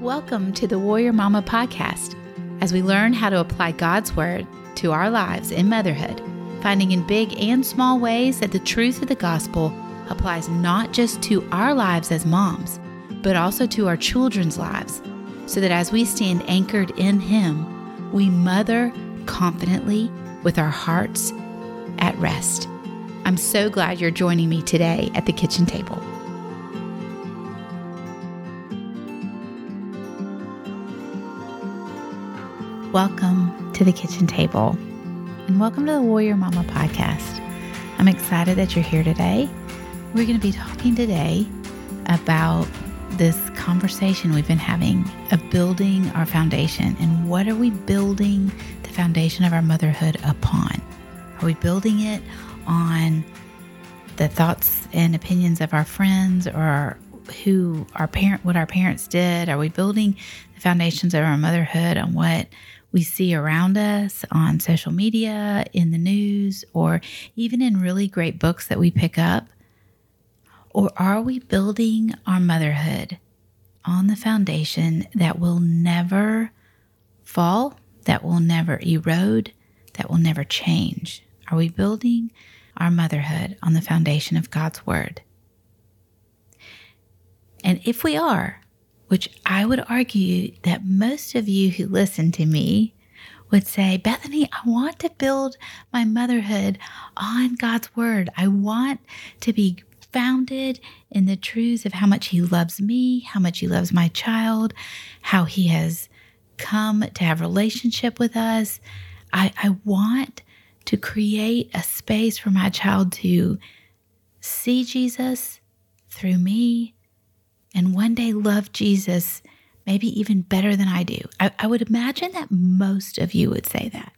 Welcome to the Warrior Mama podcast as we learn how to apply God's Word to our lives in motherhood, finding in big and small ways that the truth of the gospel applies not just to our lives as moms, but also to our children's lives, so that as we stand anchored in Him, we mother confidently with our hearts at rest. I'm so glad you're joining me today at the kitchen table. Welcome to the kitchen table and welcome to the Warrior Mama podcast. I'm excited that you're here today. We're going to be talking today about this conversation we've been having of building our foundation and what are we building the foundation of our motherhood upon? Are we building it on the thoughts and opinions of our friends or who our parent what our parents did? Are we building the foundations of our motherhood on what we see around us on social media, in the news, or even in really great books that we pick up? Or are we building our motherhood on the foundation that will never fall, that will never erode, that will never change? Are we building our motherhood on the foundation of God's Word? And if we are, which I would argue that most of you who listen to me would say, Bethany, I want to build my motherhood on God's word. I want to be founded in the truths of how much He loves me, how much He loves my child, how He has come to have relationship with us. I, I want to create a space for my child to see Jesus through me and one day love Jesus maybe even better than I do. I, I, would imagine that most of you would say that.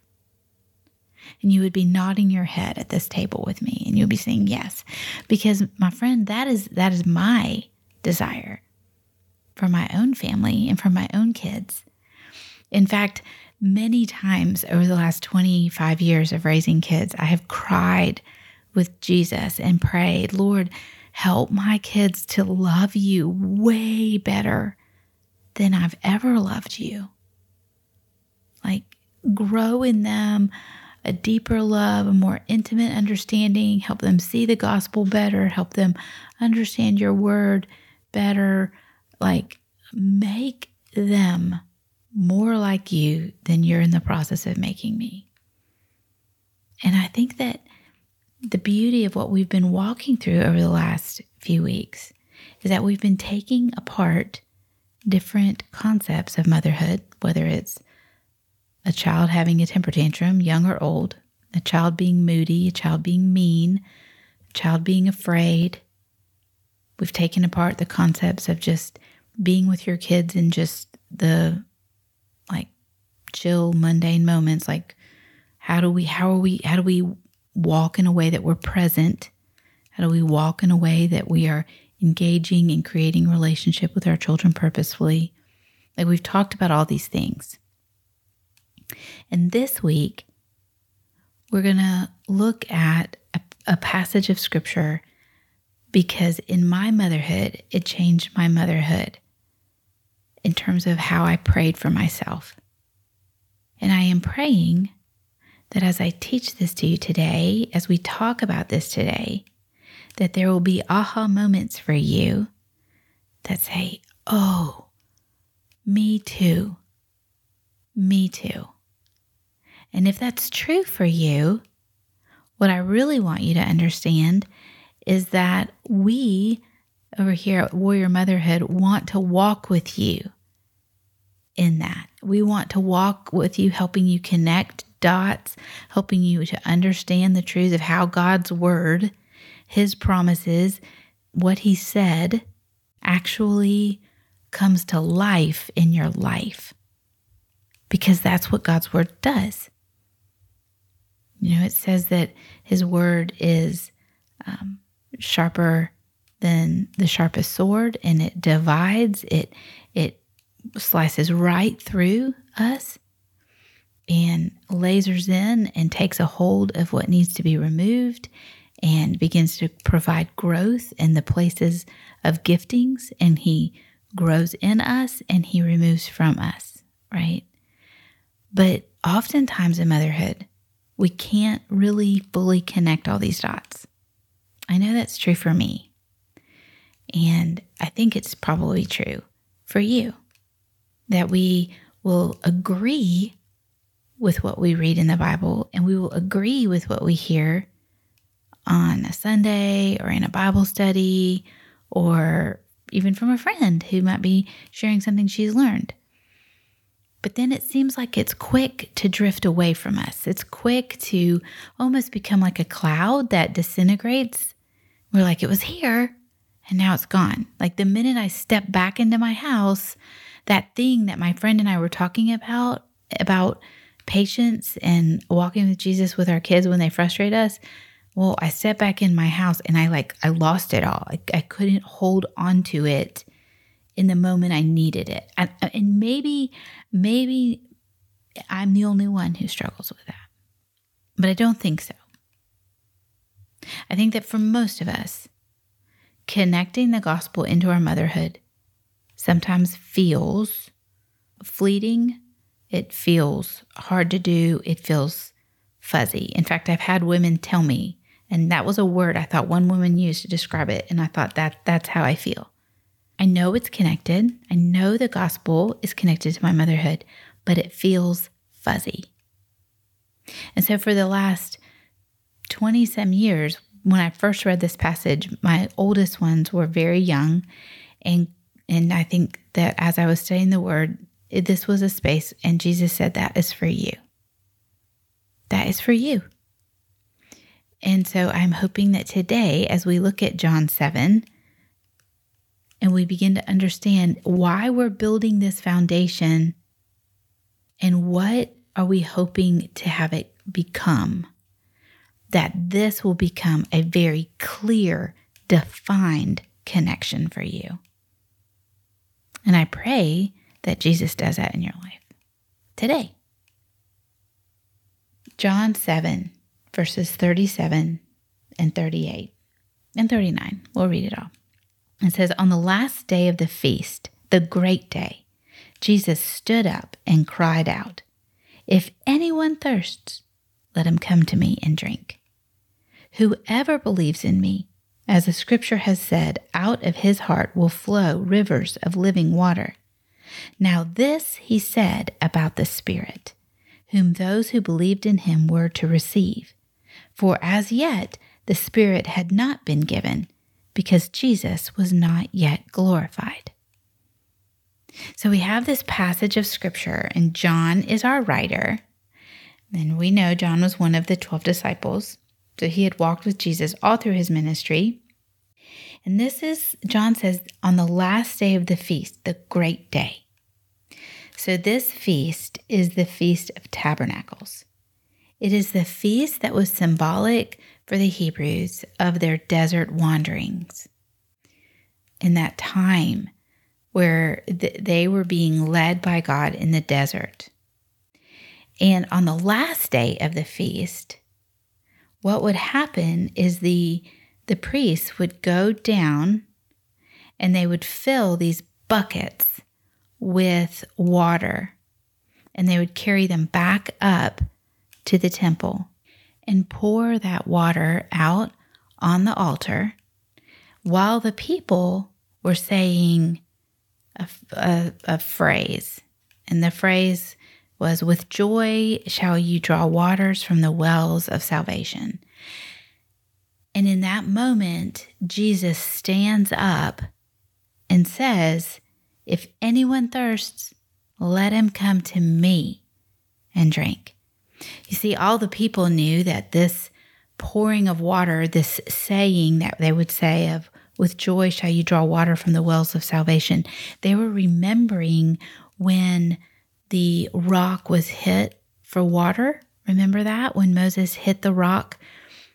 And you would be nodding your head at this table with me and you would be saying yes. Because my friend, that is that is my desire for my own family and for my own kids. In fact, many times over the last 25 years of raising kids, I have cried with Jesus and prayed, Lord, help my kids to love you way better than I've ever loved you. Like, grow in them a deeper love, a more intimate understanding, help them see the gospel better, help them understand your word better. Like, make them more like you than you're in the process of making me. And I think that the beauty of what we've been walking through over the last few weeks is that we've been taking apart different concepts of motherhood, whether it's a child having a temper tantrum, young or old, a child being moody, a child being mean, a child being afraid. We've taken apart the concepts of just being with your kids in just the like chill mundane moments like how do we how are we how do we walk in a way that we're present? How do we walk in a way that we are engaging and creating relationship with our children purposefully? Like we've talked about all these things. And this week, we're going to look at a, a, passage of scripture because in my motherhood, it changed my motherhood in terms of how I prayed for myself. And I am praying that as I teach this to you today, as we talk about this today, that there will be aha moments for you that say, Oh, me too. Me too. And if that's true for you, what I really want you to understand is that we over here at Warrior Motherhood want to walk with you in that. We want to walk with you, helping you connect dots, helping you to understand the truth of how God's word, his promises, what he said actually comes to life in your life. Because that's what God's word does. You know, it says that his word is um, sharper than the sharpest sword and it divides, it, it slices right through us and lasers in and takes a hold of what needs to be removed and begins to provide growth in the places of giftings. And he grows in us and he removes from us, right? But oftentimes in motherhood, we can't really fully connect all these dots. I know that's true for me. And I think it's probably true for you that we will agree with what we read in the Bible and we will agree with what we hear on a Sunday or in a Bible study or even from a friend who might be sharing something she's learned. But then it seems like it's quick to drift away from us. It's quick to almost become like a cloud that disintegrates. We're like, it was here and now it's gone. Like the minute I step back into my house, that thing that my friend and I were talking about, about patience and walking with Jesus with our kids when they frustrate us, well, I sat back in my house and I like, I lost it all. I, I couldn't hold on to it in the moment I needed it. And, and maybe, maybe I'm the only one who struggles with that. But I don't think so. I think that for most of us, connecting the gospel into our motherhood sometimes feels fleeting. It feels hard to do. It feels fuzzy. In fact, I've had women tell me, and that was a word I thought one woman used to describe it, and I thought that that's how I feel. I know it's connected. I know the gospel is connected to my motherhood, but it feels fuzzy. And so for the last 20 some years, when I first read this passage, my oldest ones were very young. And, and I think that as I was studying the word, this was a space, and Jesus said, That is for you. That is for you. And so I'm hoping that today, as we look at John 7, and we begin to understand why we're building this foundation and what are we hoping to have it become that this will become a very clear, defined connection for you. And I pray that Jesus does that in your life today. John 7, verses 37 and 38 and 39. We'll read it all. It says, On the last day of the feast, the great day, Jesus stood up and cried out, If anyone thirsts, let him come to me and drink. Whoever believes in me, as the scripture has said, out of his heart will flow rivers of living water. Now, this he said about the Spirit, whom those who believed in him were to receive. For as yet the Spirit had not been given, because Jesus was not yet glorified. So we have this passage of scripture, and John is our writer. And we know John was one of the 12 disciples. So he had walked with Jesus all through his ministry. And this is, John says, on the last day of the feast, the great day. So this feast is the Feast of Tabernacles. It is the feast that was symbolic for the Hebrews of their desert wanderings. In that time where they were being led by God in the desert. And on the last day of the feast, what would happen is the the priests would go down and they would fill these buckets with water and they would carry them back up to the temple and pour that water out on the altar while the people were saying a, a, a phrase. And the phrase was, With joy shall you draw waters from the wells of salvation. And in that moment, Jesus stands up and says, If anyone thirsts, let him come to me and drink. You see, all the people knew that this pouring of water, this saying that they would say of, with joy shall you draw water from the wells of salvation, they were remembering when the rock was hit for water. Remember that when Moses hit the rock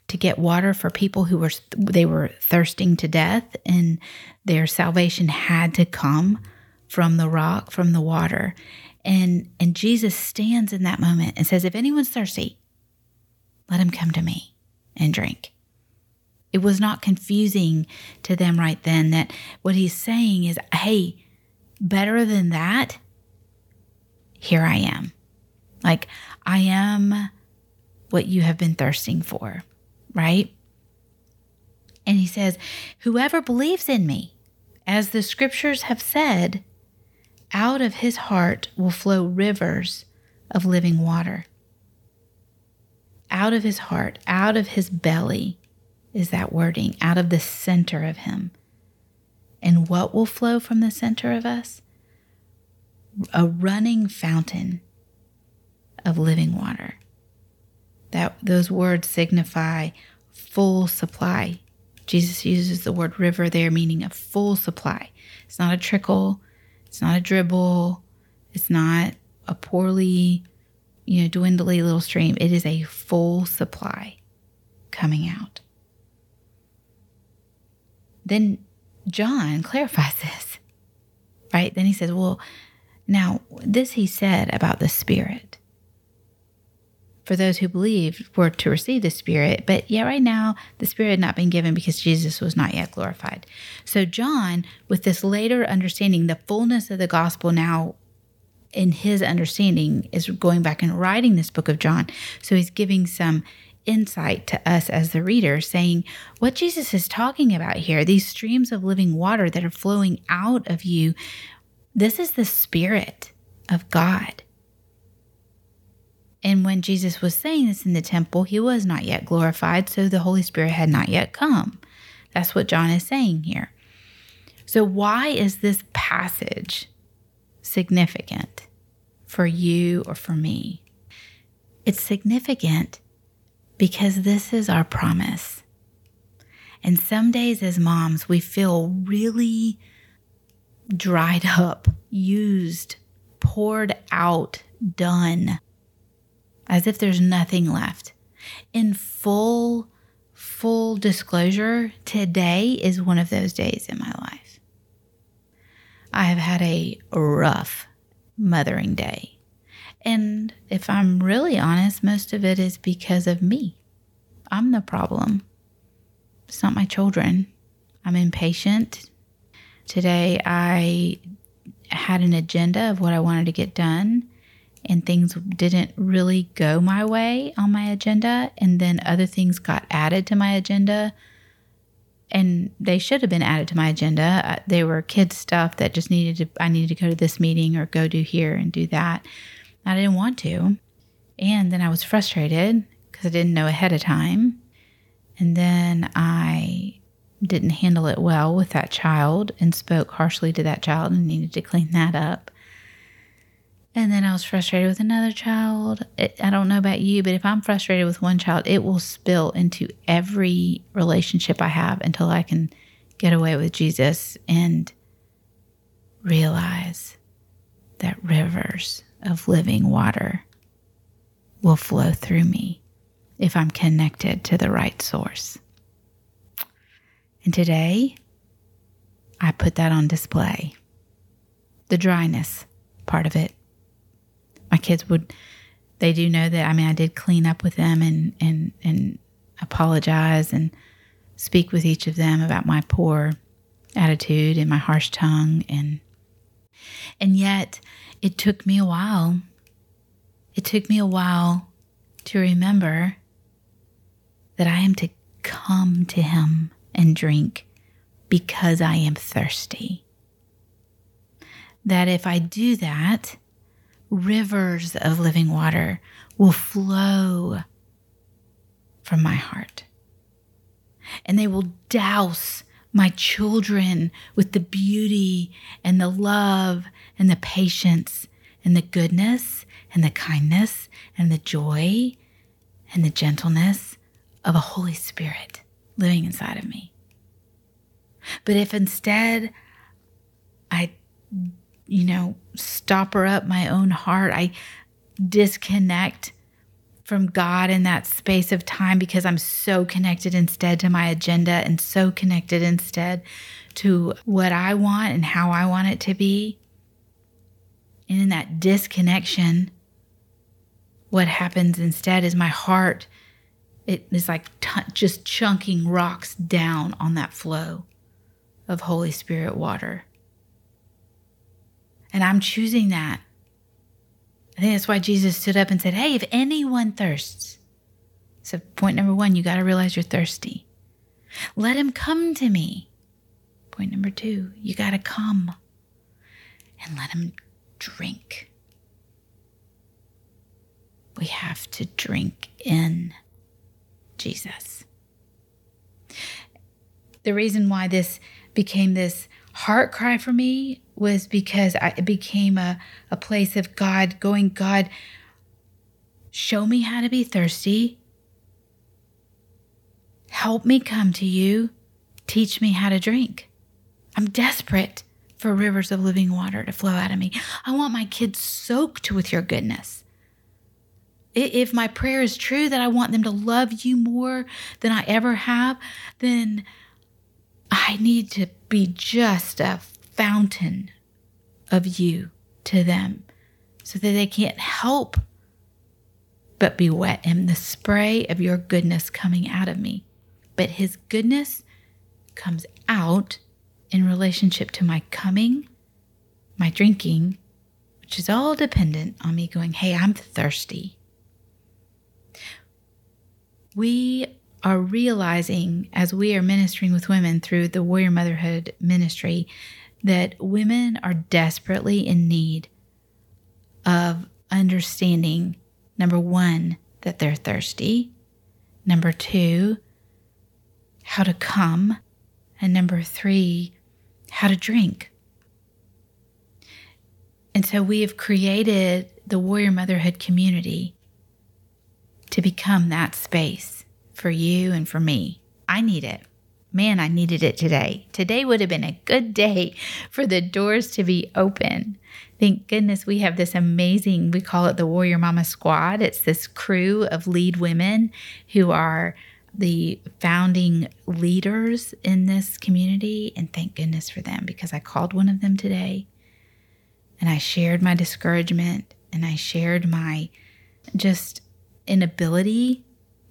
to get water for people who were they were thirsting to death and their salvation had to come from the rock from the water. And and Jesus stands in that moment and says if anyone's thirsty let him come to me and drink. It was not confusing to them right then that what he's saying is hey better than that, here I am. Like, I am what you have been thirsting for, right? And he says, Whoever believes in me, as the scriptures have said, out of his heart will flow rivers of living water. Out of his heart, out of his belly is that wording, out of the center of him. And what will flow from the center of us? A running fountain of living water. That those words signify full supply. Jesus uses the word river there, meaning a full supply. It's not a trickle, it's not a dribble, it's not a poorly, you know, dwindly little stream. It is a full supply coming out. Then John clarifies this, right? Then he says, Well, now this he said about the Spirit for those who believed were to receive the Spirit, but yet right now the Spirit had not been given because Jesus was not yet glorified. So, John, with this later understanding, the fullness of the gospel now in his understanding, is going back and writing this book of John. So, he's giving some insight to us as the reader, saying what Jesus is talking about here, these streams of living water that are flowing out of you, this is the Spirit of God. And when Jesus was saying this in the temple, he was not yet glorified, so the Holy Spirit had not yet come. That's what John is saying here. So, why is this passage significant for you or for me? It's significant because this is our promise. And some days as moms, we feel really dried up, used, poured out, done as if there's nothing left. In full, full disclosure, today is one of those days in my life. I have had a rough mothering day. And if I'm really honest, most of it is because of me. I'm the problem. It's not my children. I'm impatient. Today I had an agenda of what I wanted to get done and things didn't really go my way on my agenda and then other things got added to my agenda and they should have been added to my agenda. Uh, they were kids stuff that just needed to i needed to go to this meeting or go do here and do that. I didn't want to. And then i was frustrated because i didn't know ahead of time. And then i didn't handle it well with that child and spoke harshly to that child and needed to clean that up and then I was frustrated with another child. It, I don't know about you, but if I'm frustrated with one child, it will spill into every relationship I have until I can get away with Jesus and realize that rivers of living water will flow through me if I'm connected to the right source. And today, I put that on display the dryness part of it my kids would they do know that I mean I did clean up with them and and and apologize and speak with each of them about my poor attitude and my harsh tongue and and yet it took me a while. It took me a while to remember that I am to come to him and drink because I am thirsty. That if I do that rivers of living water will flow from my heart. And they will douse my children with the beauty and the love and the patience and the goodness and the kindness and the joy and the gentleness of a Holy Spirit living inside of me. But if instead I you know, stopper up my own heart. I disconnect from God in that space of time because I'm so connected instead to my agenda and so connected instead to what I want and how I want it to be. And in that disconnection, what happens instead is my heart it is like t- just chunking rocks down on that flow of Holy Spirit water. And I'm choosing that. I think that's why Jesus stood up and said, Hey, if anyone thirsts, so point number one, you got to realize you're thirsty. Let him come to me. Point number two, you got to come and let him drink. We have to drink in Jesus. The reason why this became this heart cry for me was because I, it became a, a place of God going, God, show me how to be thirsty. Help me come to you. Teach me how to drink. I'm desperate for rivers of living water to flow out of me. I want my kids soaked with your goodness. If my prayer is true that I want them to love you more than I ever have, then I need to be just a fountain of you to them so that they can't help but be wet in the spray of your goodness coming out of me. But his goodness comes out in relationship to my coming, my drinking, which is all dependent on me going, Hey, I'm thirsty. We are realizing as we are ministering with women through the Warrior Motherhood ministry that women are desperately in need of understanding number one, that they're thirsty, number two, how to come, and number three, how to drink. And so we have created the Warrior Motherhood community to become that space for you and for me. I need it. Man, I needed it today. Today would have been a good day for the doors to be open. Thank goodness we have this amazing, we call it the Warrior Mama Squad. It's this crew of lead women who are the founding leaders in this community. And thank goodness for them because I called one of them today and I shared my discouragement and I shared my just inability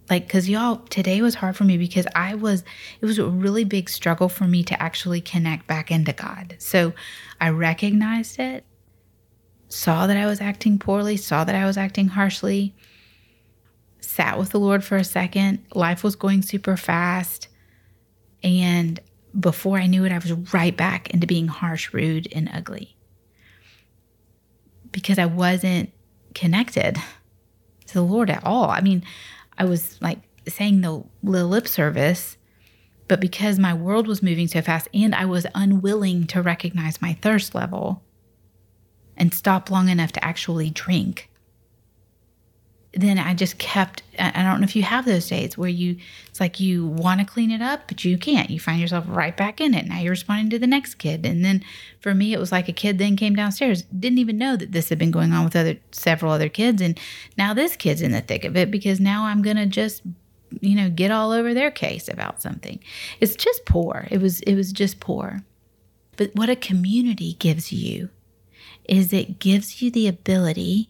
like because y'all today was hard for me because i was it was a really big struggle for me to actually connect back into god. So i recognized it saw that i was acting poorly saw that i was acting harshly sat with the lord for a second. Life was going super fast. And before i knew it i was right back into being harsh rude and ugly. Because i wasn't connected to the lord at all. I mean I was like saying the, little lip service, but because my world was moving so fast and I was unwilling to recognize my thirst level and stop long enough to actually drink, then I just kept. I don't know if you have those days where you, it's like you want to clean it up, but you can't. You find yourself right back in it. Now you're responding to the next kid. And then for me, it was like a kid then came downstairs, didn't even know that this had been going on with other several other kids. And now this kid's in the thick of it because now I'm going to just, you know, get all over their case about something. It's just poor. It was, it was just poor. But what a community gives you is it gives you the ability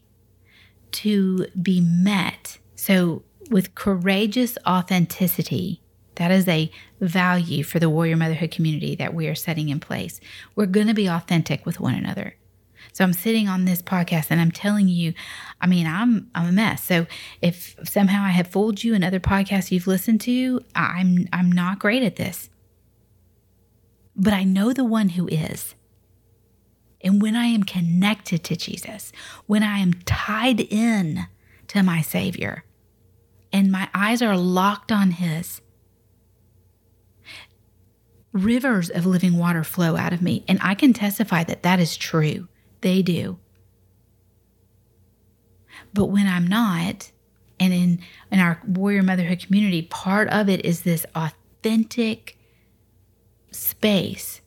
to be met. So, with courageous authenticity, that is a value for the Warrior Motherhood community that we are setting in place. We're going to be authentic with one another. So I'm sitting on this podcast and I'm telling you, I mean, I'm I'm a mess. So if somehow I have fooled you in other podcasts you've listened to, I'm I'm not great at this. But I know the one who is. And when I am connected to Jesus, when I am tied in to my Savior, and my eyes are locked on His, rivers of living water flow out of me. And I can testify that that is true. They do. But when I'm not, and in, in our warrior motherhood community, part of it is this authentic space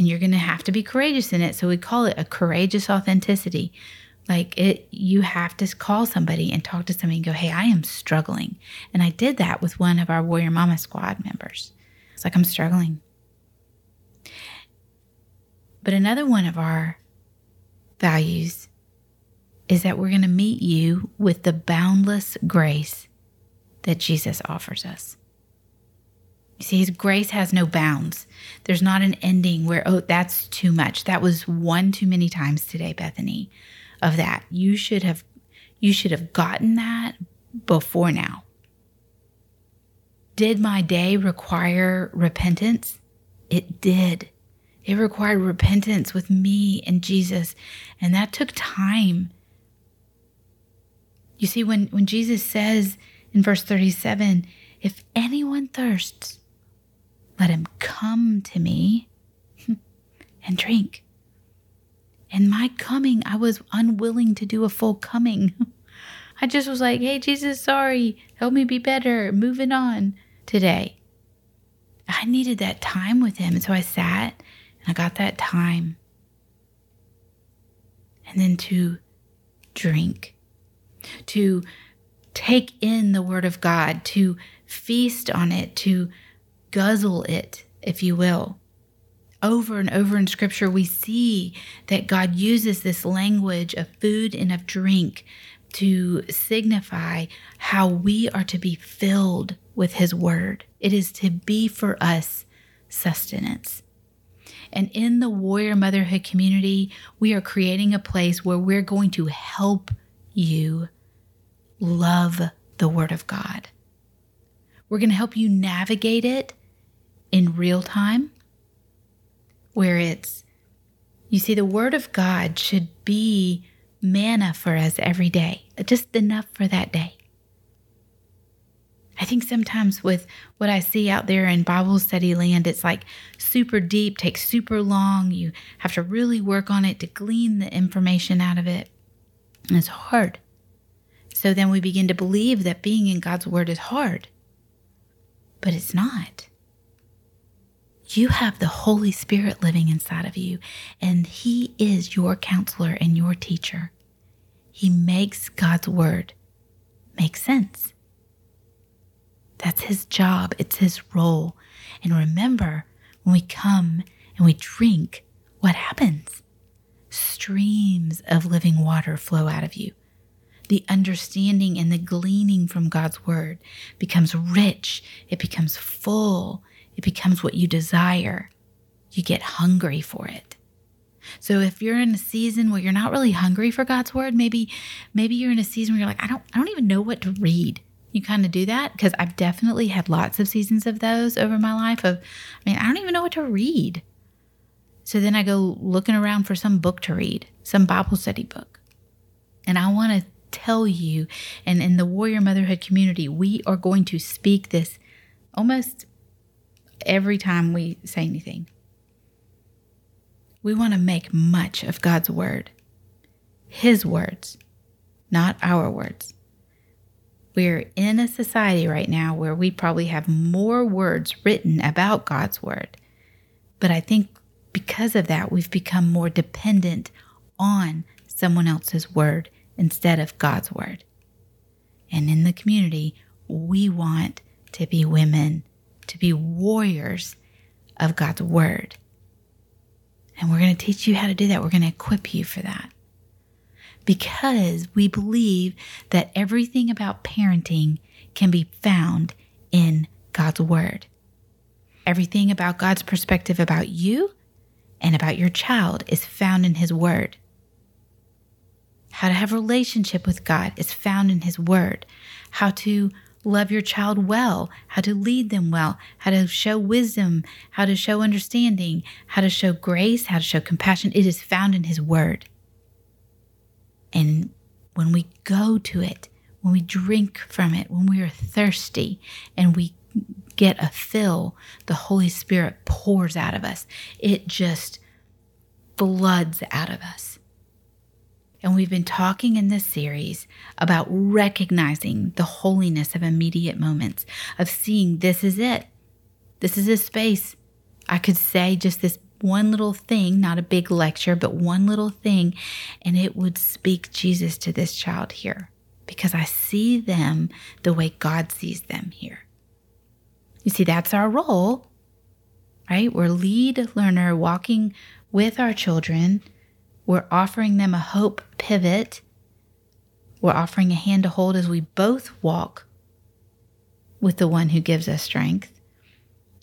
and you're going to have to be courageous in it. So we call it a courageous authenticity. Like it, you have to call somebody and talk to somebody and go, Hey, I am struggling. And I did that with one of our Warrior Mama Squad members. It's like, I'm struggling. But another one of our values is that we're going to meet you with the boundless grace that Jesus offers us. You see, His grace has no bounds. There's not an ending where, oh, that's too much. That was one too many times today, Bethany, of that. You should have you should have gotten that before now. Did my day require repentance? It did. It required repentance with me and Jesus, and that took time. You see, when, when Jesus says in verse 37, if anyone thirsts, let him come to me and drink. In my coming, I was unwilling to do a full coming. I just was like, hey, Jesus, sorry. Help me be better. Moving on today. I needed that time with him. And so I sat and I got that time. And then to drink, to take in the Word of God, to feast on it, to guzzle it, if you will. Over and over in Scripture, we see that God uses this language of food and of drink to signify how we are to be filled with His Word. It is to be for us sustenance. And in the warrior motherhood community, we are creating a place where we're going to help you love the Word of God. We're going to help you navigate it in real time, where it's, you see, the Word of God should be manna for us every day, just enough for that day. I think sometimes with what I see out there in Bible study land, it's like super deep, takes super long. You have to really work on it to glean the information out of it. And it's hard. So then we begin to believe that being in God's Word is hard. But it's not. You have the Holy Spirit living inside of you, and He is your counselor and your teacher. He makes God's Word make sense. That's his job, it's his role. And remember, when we come and we drink, what happens? Streams of living water flow out of you. The understanding and the gleaning from God's word becomes rich, it becomes full, it becomes what you desire. You get hungry for it. So if you're in a season where you're not really hungry for God's word, maybe maybe you're in a season where you're like, I don't I don't even know what to read you kind of do that because I've definitely had lots of seasons of those over my life of I mean, I don't even know what to read. So then I go looking around for some book to read, some Bible study book. And I want to tell you and in the warrior motherhood community, we are going to speak this almost every time we say anything. We want to make much of God's word. His words, not our words. We're in a society right now where we probably have more words written about God's word. But I think because of that, we've become more dependent on someone else's word instead of God's word. And in the community, we want to be women, to be warriors of God's word. And we're going to teach you how to do that. We're going to equip you for that because we believe that everything about parenting can be found in God's Word. Everything about God's perspective about you and about your child is found in His Word. How to have a relationship with God is found in His Word. How to love your child well, how to lead them well, how to show wisdom, how to show understanding, how to show grace, how to show compassion. It is found in His Word. And when we go to it, when we drink from it, when we are thirsty and we get a fill, the Holy Spirit pours out of us. It just floods out of us. And we've been talking in this series about recognizing the holiness of immediate moments, of seeing this is it. This is a space. I could say just this one little thing, not a big lecture, but one little thing, and it would speak Jesus to this child here because I see them the way God sees them here. You see, that's our role, right? We're lead learner walking with our children. We're offering them a hope pivot. We're offering a hand to hold as we both walk with the one who gives us strength.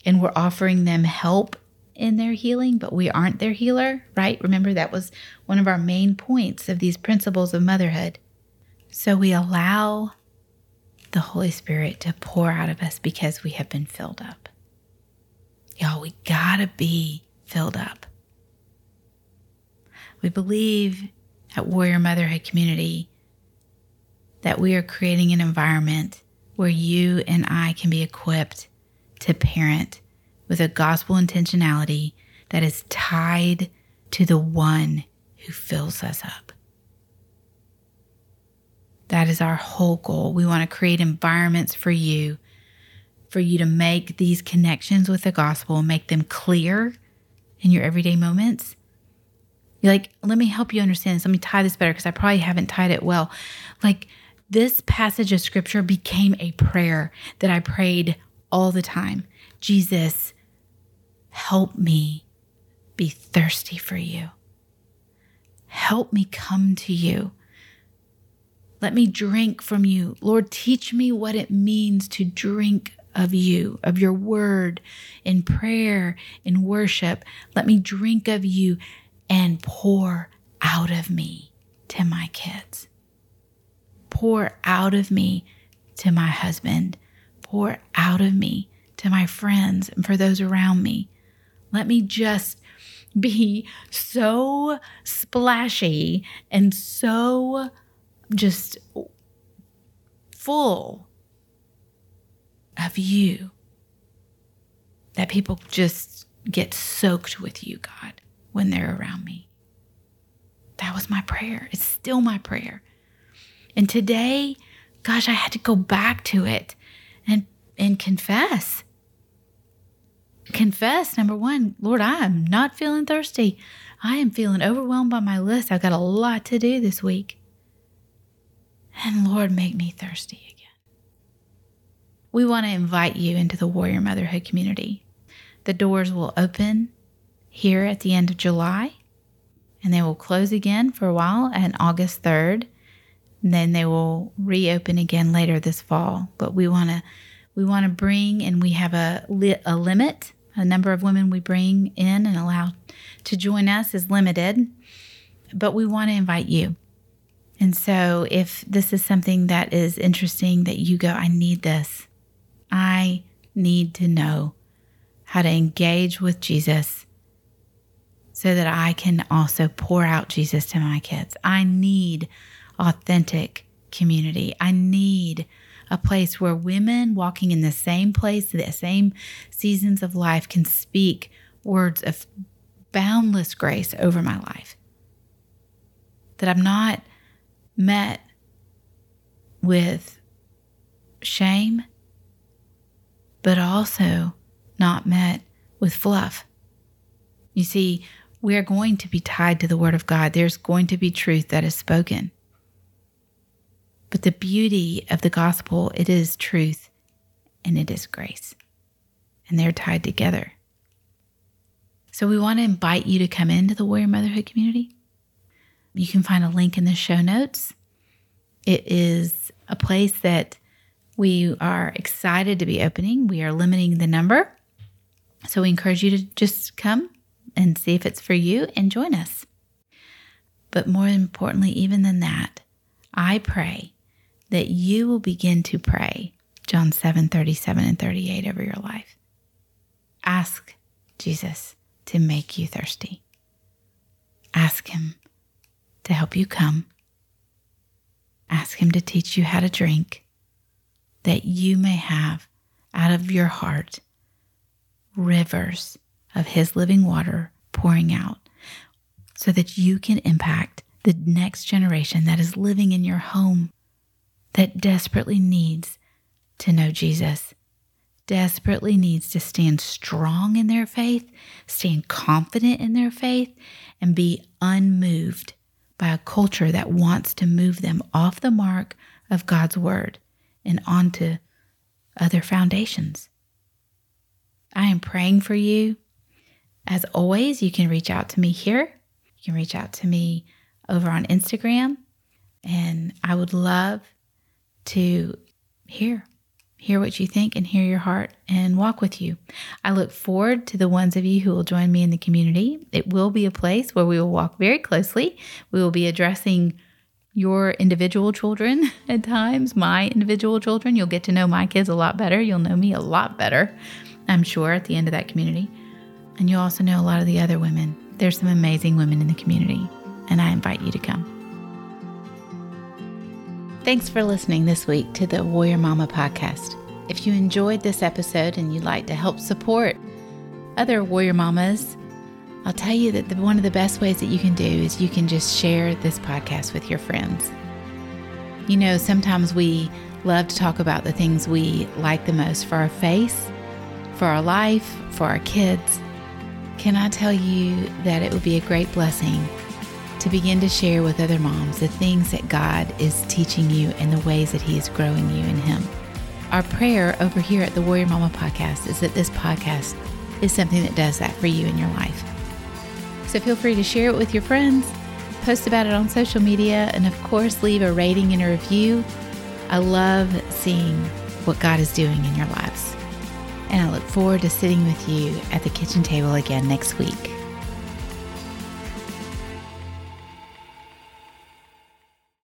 and we're offering them help in their healing, but we aren't their healer, right? Remember, that was one of our main points of these principles of motherhood. So we allow the Holy Spirit to pour out of us because we have been filled up. Y'all, we gotta be filled up. We believe at Warrior Motherhood Community that we are creating an environment where you and I can be equipped to parent with a gospel intentionality that is tied to the one who fills us up. That is our whole goal. We want to create environments for you, for you to make these connections with the gospel, make them clear in your everyday moments. You're like, let me help you understand this. Let me tie this better because I probably haven't tied it well. Like, this passage of scripture became a prayer that I prayed all the time. Jesus, help me be thirsty for you. Help me come to you. Let me drink from you. Lord, teach me what it means to drink of you, of your word in prayer, in worship. Let me drink of you and pour out of me to my kids. Pour out of me to my husband. Pour out of me to my friends and for those around me. Let me just be so splashy and so just full of you that people just get soaked with you, God, when they're around me. That was my prayer. It's still my prayer. And today, gosh, I had to go back to it and and confess. Confess, number one, Lord, I am not feeling thirsty. I am feeling overwhelmed by my list. I've got a lot to do this week. And Lord, make me thirsty again. We want to invite you into the Warrior Motherhood community. The doors will open here at the end of July, and they will close again for a while on August 3rd. And then they will reopen again later this fall. But we want to we want to bring and we have a a limit. A number of women we bring in and allow to join us is limited, but we want to invite you. And so, if this is something that is interesting that you go, I need this, I need to know how to engage with Jesus so that I can also pour out Jesus to my kids. I need authentic community. I need a place where women walking in the same place, the same seasons of life, can speak words of boundless grace over my life. That I'm not met with shame, but also not met with fluff. You see, we are going to be tied to the Word of God. There's going to be truth that is spoken. But the beauty of the gospel, it is truth and it is grace. And they're tied together. So we want to invite you to come into the Warrior Motherhood community. You can find a link in the show notes. It is a place that we are excited to be opening. We are limiting the number. So we encourage you to just come and see if it's for you and join us. But more importantly, even than that, I pray that you will begin to pray John 7 37 and 38 over your life. Ask Jesus to make you thirsty. Ask Him to help you come. Ask Him to teach you how to drink, that you may have out of your heart rivers of His living water pouring out, so that you can impact the next generation that is living in your home that desperately needs to know Jesus, desperately needs to stand strong in their faith, stand confident in their faith, and be unmoved by a culture that wants to move them off the mark of God's word and onto other foundations. I am praying for you. As always, you can reach out to me here. You can reach out to me over on Instagram. And I would love to hear hear what you think and hear your heart and walk with you. I look forward to the ones of you who will join me in the community. It will be a place where we will walk very closely. We will be addressing your individual children at times, my individual children. You'll get to know my kids a lot better. You'll know me a lot better, I'm sure, at the end of that community. And you'll also know a lot of the other women. There's some amazing women in the community, and I invite you to come. Thanks for listening this week to the Warrior Mama podcast. If you enjoyed this episode and you'd like to help support other Warrior Mamas, I'll tell you that the, one of the best ways that you can do is you can just share this podcast with your friends. You know, sometimes we love to talk about the things we like the most for our face, for our life, for our kids. Can I tell you that it would be a great blessing to begin to share with other moms the things that God is teaching you and the ways that He is growing you in Him. Our prayer over here at the Warrior Mama podcast is that this podcast is something that does that for you in your life. So feel free to share it with your friends, post about it on social media, and of course, leave a rating and a review. I love seeing what God is doing in your lives. And I look forward to sitting with you at the kitchen table again next week.